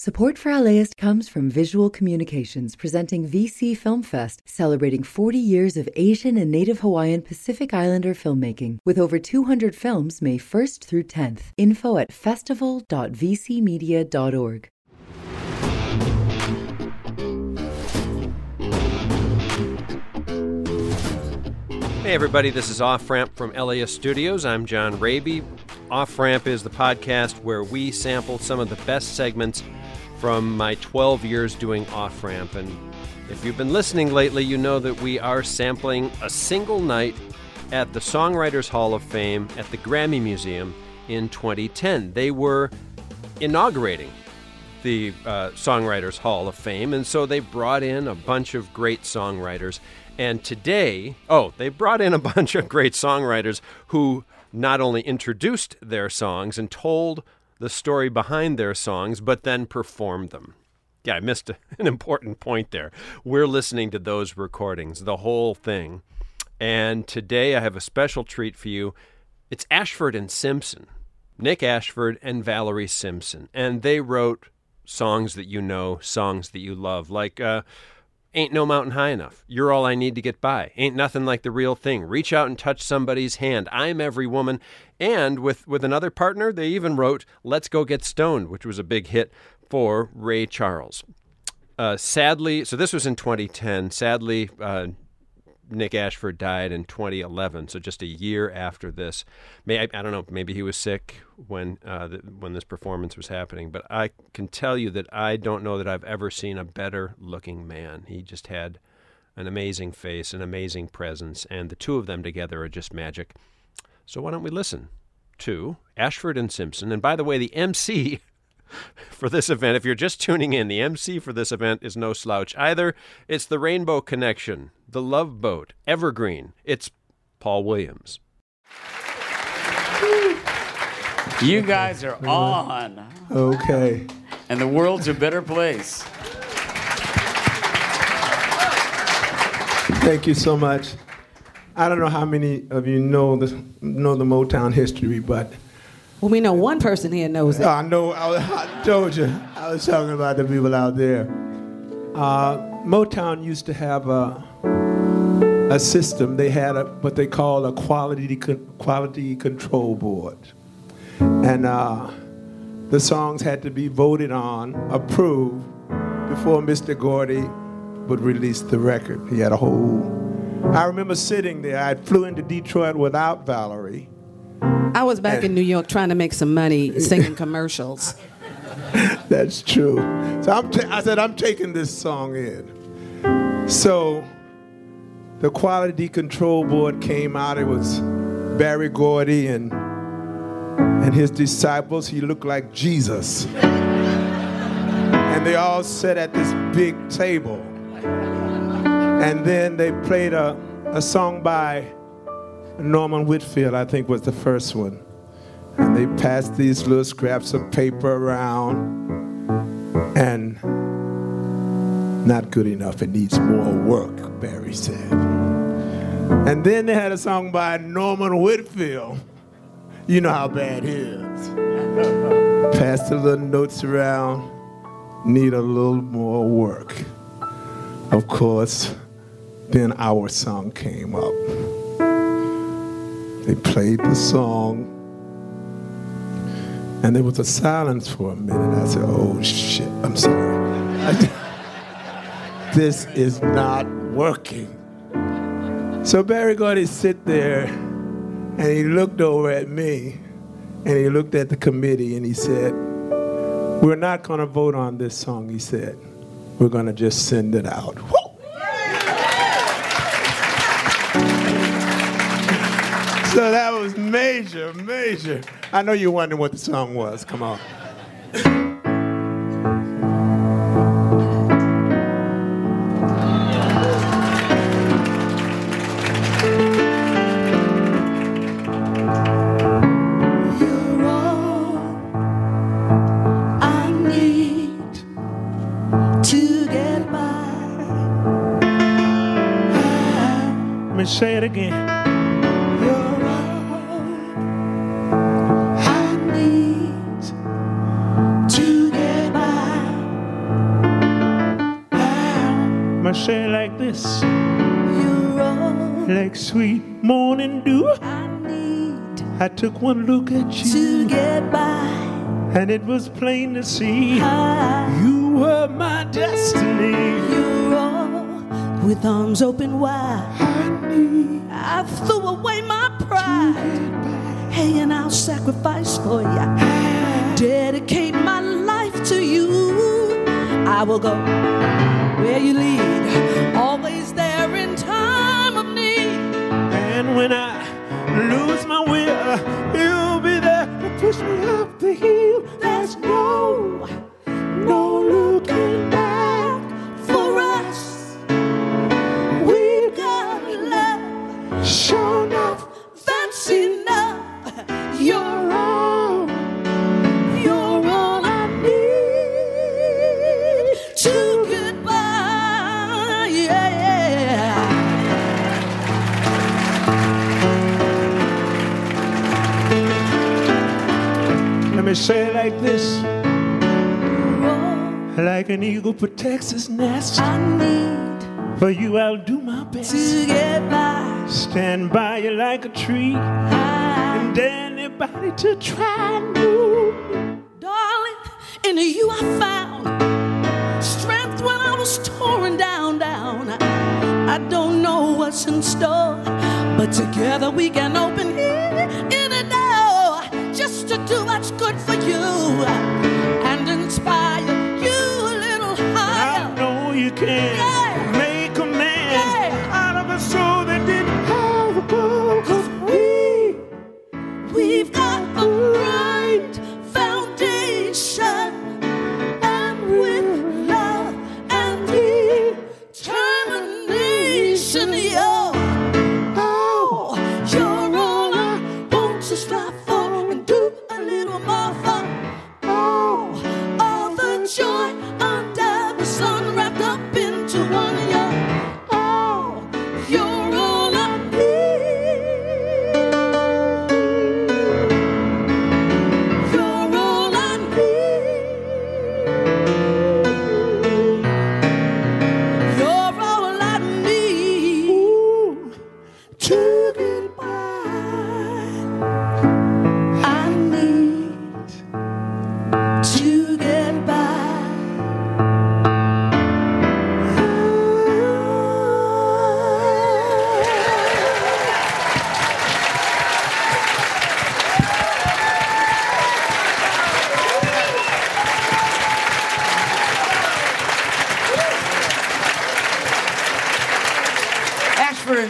Support for LAist comes from Visual Communications presenting VC Film Fest, celebrating 40 years of Asian and Native Hawaiian Pacific Islander filmmaking, with over 200 films May 1st through 10th. Info at festival.vcmedia.org. Hey, everybody, this is Off Ramp from LAist Studios. I'm John Rabe. Off Ramp is the podcast where we sample some of the best segments from my 12 years doing Off Ramp. And if you've been listening lately, you know that we are sampling a single night at the Songwriters Hall of Fame at the Grammy Museum in 2010. They were inaugurating the uh, Songwriters Hall of Fame, and so they brought in a bunch of great songwriters. And today, oh, they brought in a bunch of great songwriters who not only introduced their songs and told the story behind their songs, but then performed them. Yeah, I missed an important point there. We're listening to those recordings, the whole thing. And today I have a special treat for you. It's Ashford and Simpson, Nick Ashford and Valerie Simpson. And they wrote songs that you know, songs that you love, like uh, Ain't No Mountain High Enough. You're All I Need to Get By. Ain't Nothing Like the Real Thing. Reach Out and Touch Somebody's Hand. I'm Every Woman. And with, with another partner, they even wrote Let's Go Get Stoned, which was a big hit for Ray Charles. Uh, sadly, so this was in 2010. Sadly, uh, Nick Ashford died in 2011, so just a year after this. May I, I don't know, maybe he was sick when uh, the, when this performance was happening, but I can tell you that I don't know that I've ever seen a better looking man. He just had an amazing face, an amazing presence, and the two of them together are just magic. So why don't we listen to Ashford and Simpson? And by the way, the MC for this event. If you're just tuning in, the MC for this event is no slouch either. It's the Rainbow Connection, the Love Boat, Evergreen. It's Paul Williams. You guys are on. Okay. And the world's a better place. Thank you so much. I don't know how many of you know the know the Motown history, but well, we know one person here knows it. I know. I, I told you. I was talking about the people out there. Uh, Motown used to have a a system. They had a what they call a quality quality control board, and uh, the songs had to be voted on, approved before Mr. Gordy would release the record. He had a whole. I remember sitting there. I flew into Detroit without Valerie I was back in New York trying to make some money singing commercials. That's true. So I'm ta- I said, I'm taking this song in. So the quality control board came out. It was Berry Gordy and and his disciples. He looked like Jesus. and they all sat at this big table. And then they played a, a song by Norman Whitfield, I think, was the first one. And they passed these little scraps of paper around, and not good enough. It needs more work, Berry said. And then they had a song by Norman Whitfield. You know how bad he is. Passed the little notes around, need a little more work. Of course, then our song came up. They played the song, and there was a silence for a minute. I said, Oh shit, I'm sorry. this is not working. So Berry Gordy sit there, and he looked over at me, and he looked at the committee, and he said, We're not going to vote on this song, he said. We're going to just send it out. So that was major, major. I know you're wondering what the song was. Come on. I need to get by. Let me say it again. It like this You're like sweet morning dew. I need I took one look at you, to get by. and it was plain to see I, you were my destiny. you're all with arms open wide. I need I threw away my pride. Hey, and I'll sacrifice for you. Dedicate my life to you. I will go me say it like this like an eagle protects its nest. I need For you, I'll do my best. to get by. Stand by you like a tree, I, and anybody to try and move darling, in you I found strength when I was torn down, down. I don't know what's in store, but together we can open in a door sun wrapped up into one.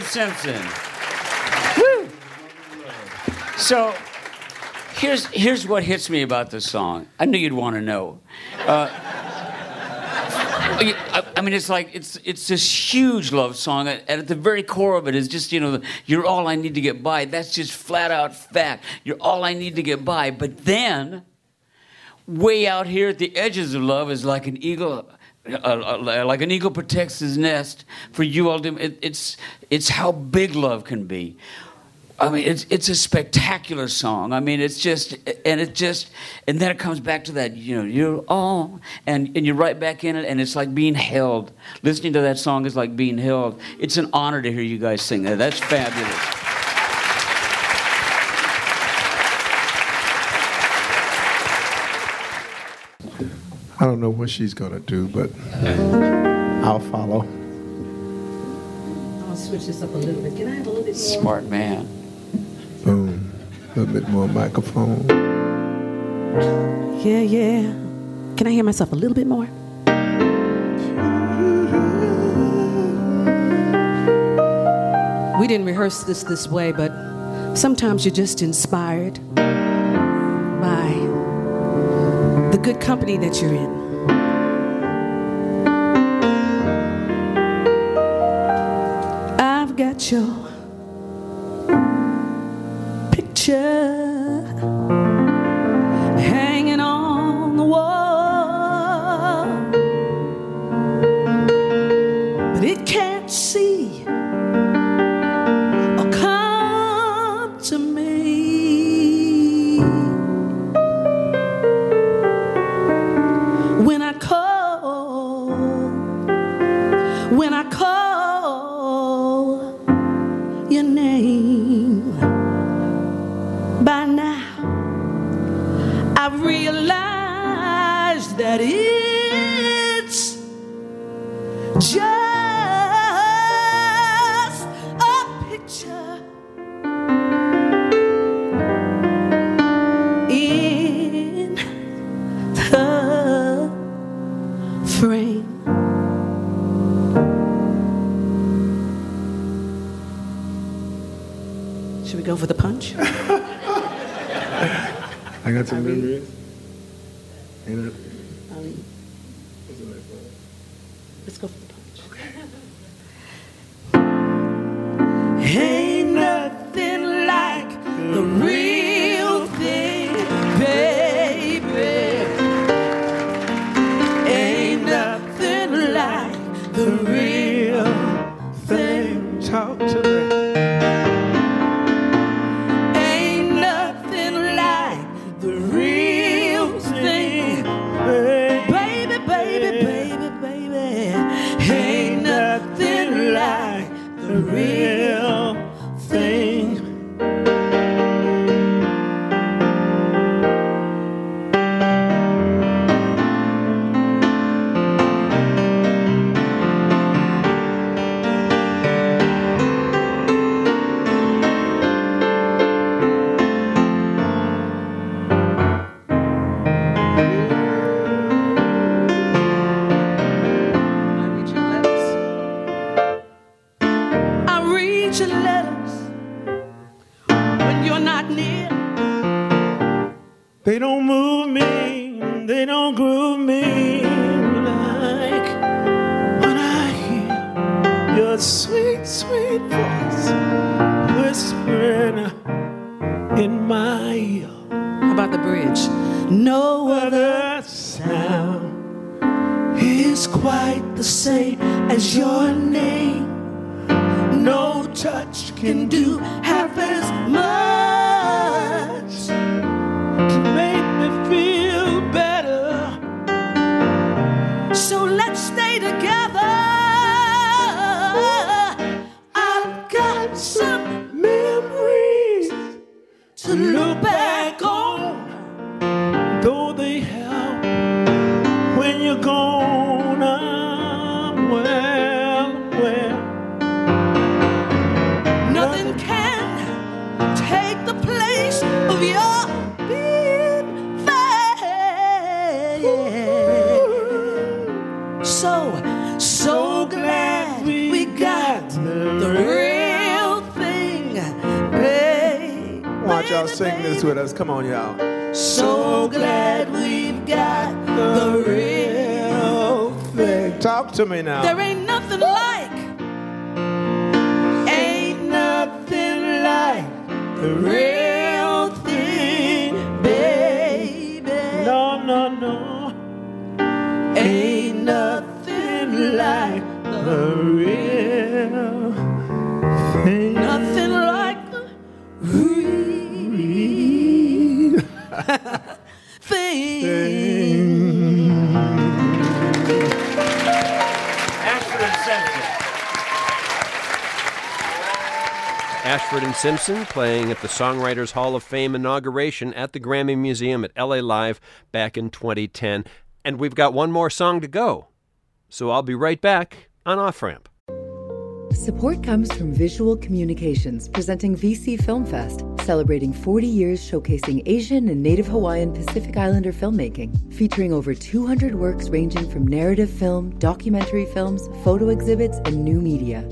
Simpson. Woo! So here's here's what hits me about this song. I knew you'd want to know. Uh, I, mean, it's like it's it's this huge love song, and at the very core of it is just you know, you're all I need to get by. That's just flat out fact. You're all I need to get by. But then, way out here at the edges of love is like an eagle. Uh, like an eagle protects his nest for you all to, it, it's it's how big love can be I mean, it's it's a spectacular song. I mean, it's just and it just and then it comes back to that, you know, you're all and and you're right back in it, and it's like being held. Listening to that song is like being held. It's an honor to hear you guys sing that. That's fabulous. I don't know what she's gonna do, but I'll follow. I'll switch this up a little bit. Can I have a little bit more? Smart man. Boom. A little bit more microphone. Yeah, yeah. Can I hear myself a little bit more? We didn't rehearse this this way, but sometimes you're just inspired good company that you're in. I've got your picture got some memories. Whispering in my ear. How about the bridge? No Other sound is quite the same as your name. No touch can do half as much. to make me feel Come on, y'all. So glad we've got the real thing. Talk to me now. Ashford and Simpson playing at the Songwriters Hall of Fame inauguration at the Grammy Museum at LA Live back in 2010. And we've got one more song to go. So I'll be right back on Off Ramp. Support comes from Visual Communications presenting VC Film Fest, celebrating 40 years showcasing Asian and Native Hawaiian Pacific Islander filmmaking, featuring over 200 works ranging from narrative film, documentary films, photo exhibits, and new media.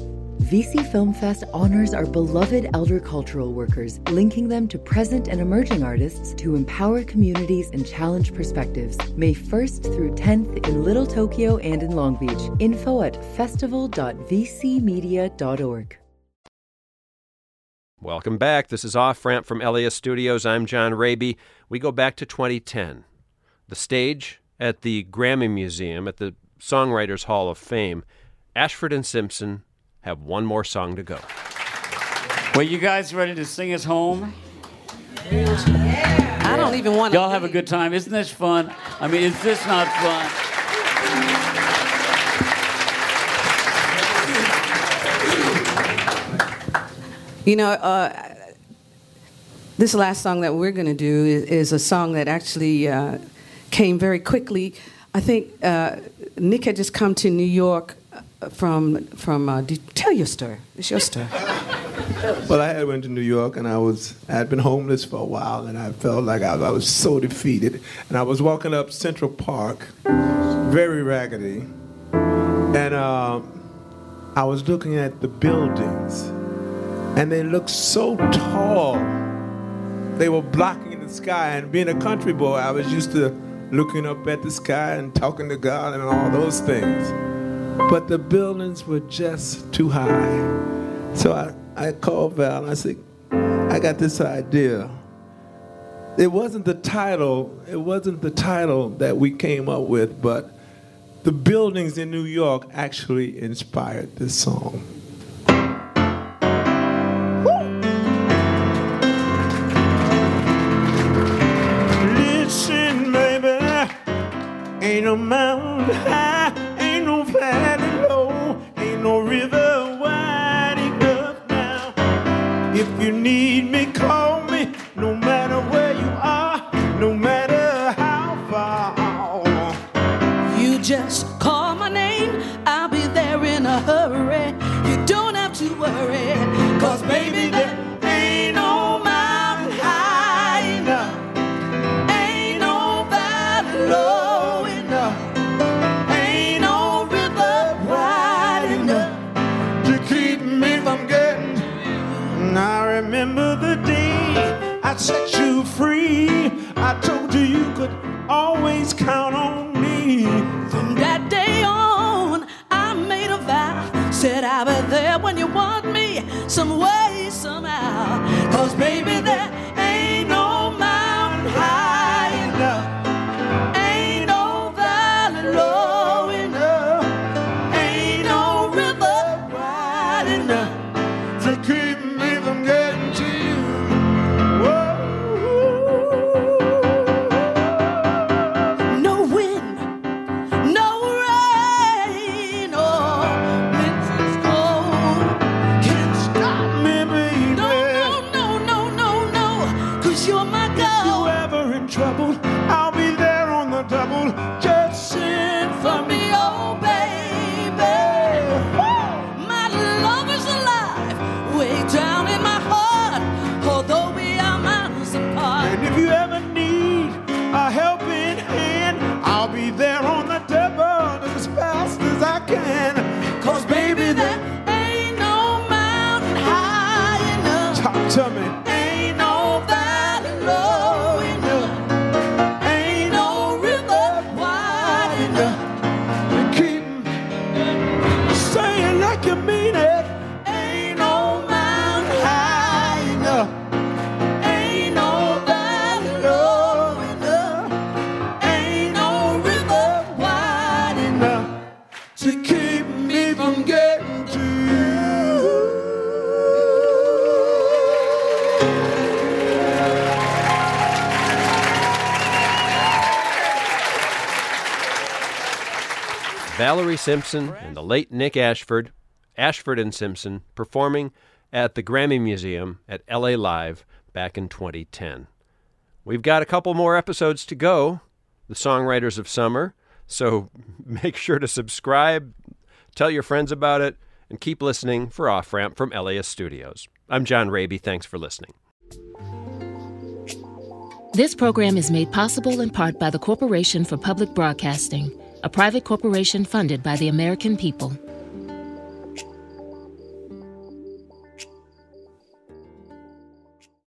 VC Film Fest honors our beloved elder cultural workers, linking them to present and emerging artists to empower communities and challenge perspectives. May 1st through 10th in Little Tokyo and in Long Beach. Info at festival.vcmedia.org. Welcome back. This is Off Ramp from LAist Studios. I'm John Rabe. We go back to 2010. The stage at the Grammy Museum at the Songwriters Hall of Fame. Ashford and Simpson have one more song to go. Well, you guys ready to sing us home? I don't even want to. Y'all have a good time. Isn't this fun? I mean, is this not fun? You know, uh, this last song that we're going to do is, is a song that actually uh, came very quickly I think uh, Nick had just come to New York from from. Uh, tell your story. It's your story. well, I had went to New York and I was I had been homeless for a while and I felt like I, I was so defeated. And I was walking up Central Park, very raggedy, and uh, I was looking at the buildings, and they looked so tall. They were blocking the sky. And being a country boy, I was used to looking up at the sky and talking to God and all those things. But the buildings were just too high. So I, I called Val and I said, I got this idea. It wasn't the title, it wasn't the title that we came up with, but the buildings in New York actually inspired this song. Listen, baby, ain't no mountain high, If you need me, call set you free. I told you you could always count on me. From that day on, I made a vow. Said I'll be there when you want me, some way, somehow. Cause baby, there Simpson and the late Nick Ashford, Ashford and Simpson, performing at the Grammy Museum at LA Live back in 2010. We've got a couple more episodes to go, the Songwriters of Summer, so make sure to subscribe, tell your friends about it, and keep listening for Off Ramp from LAist Studios. I'm John Rabe. Thanks for listening. This program is made possible in part by the Corporation for Public Broadcasting, a private corporation funded by the American people.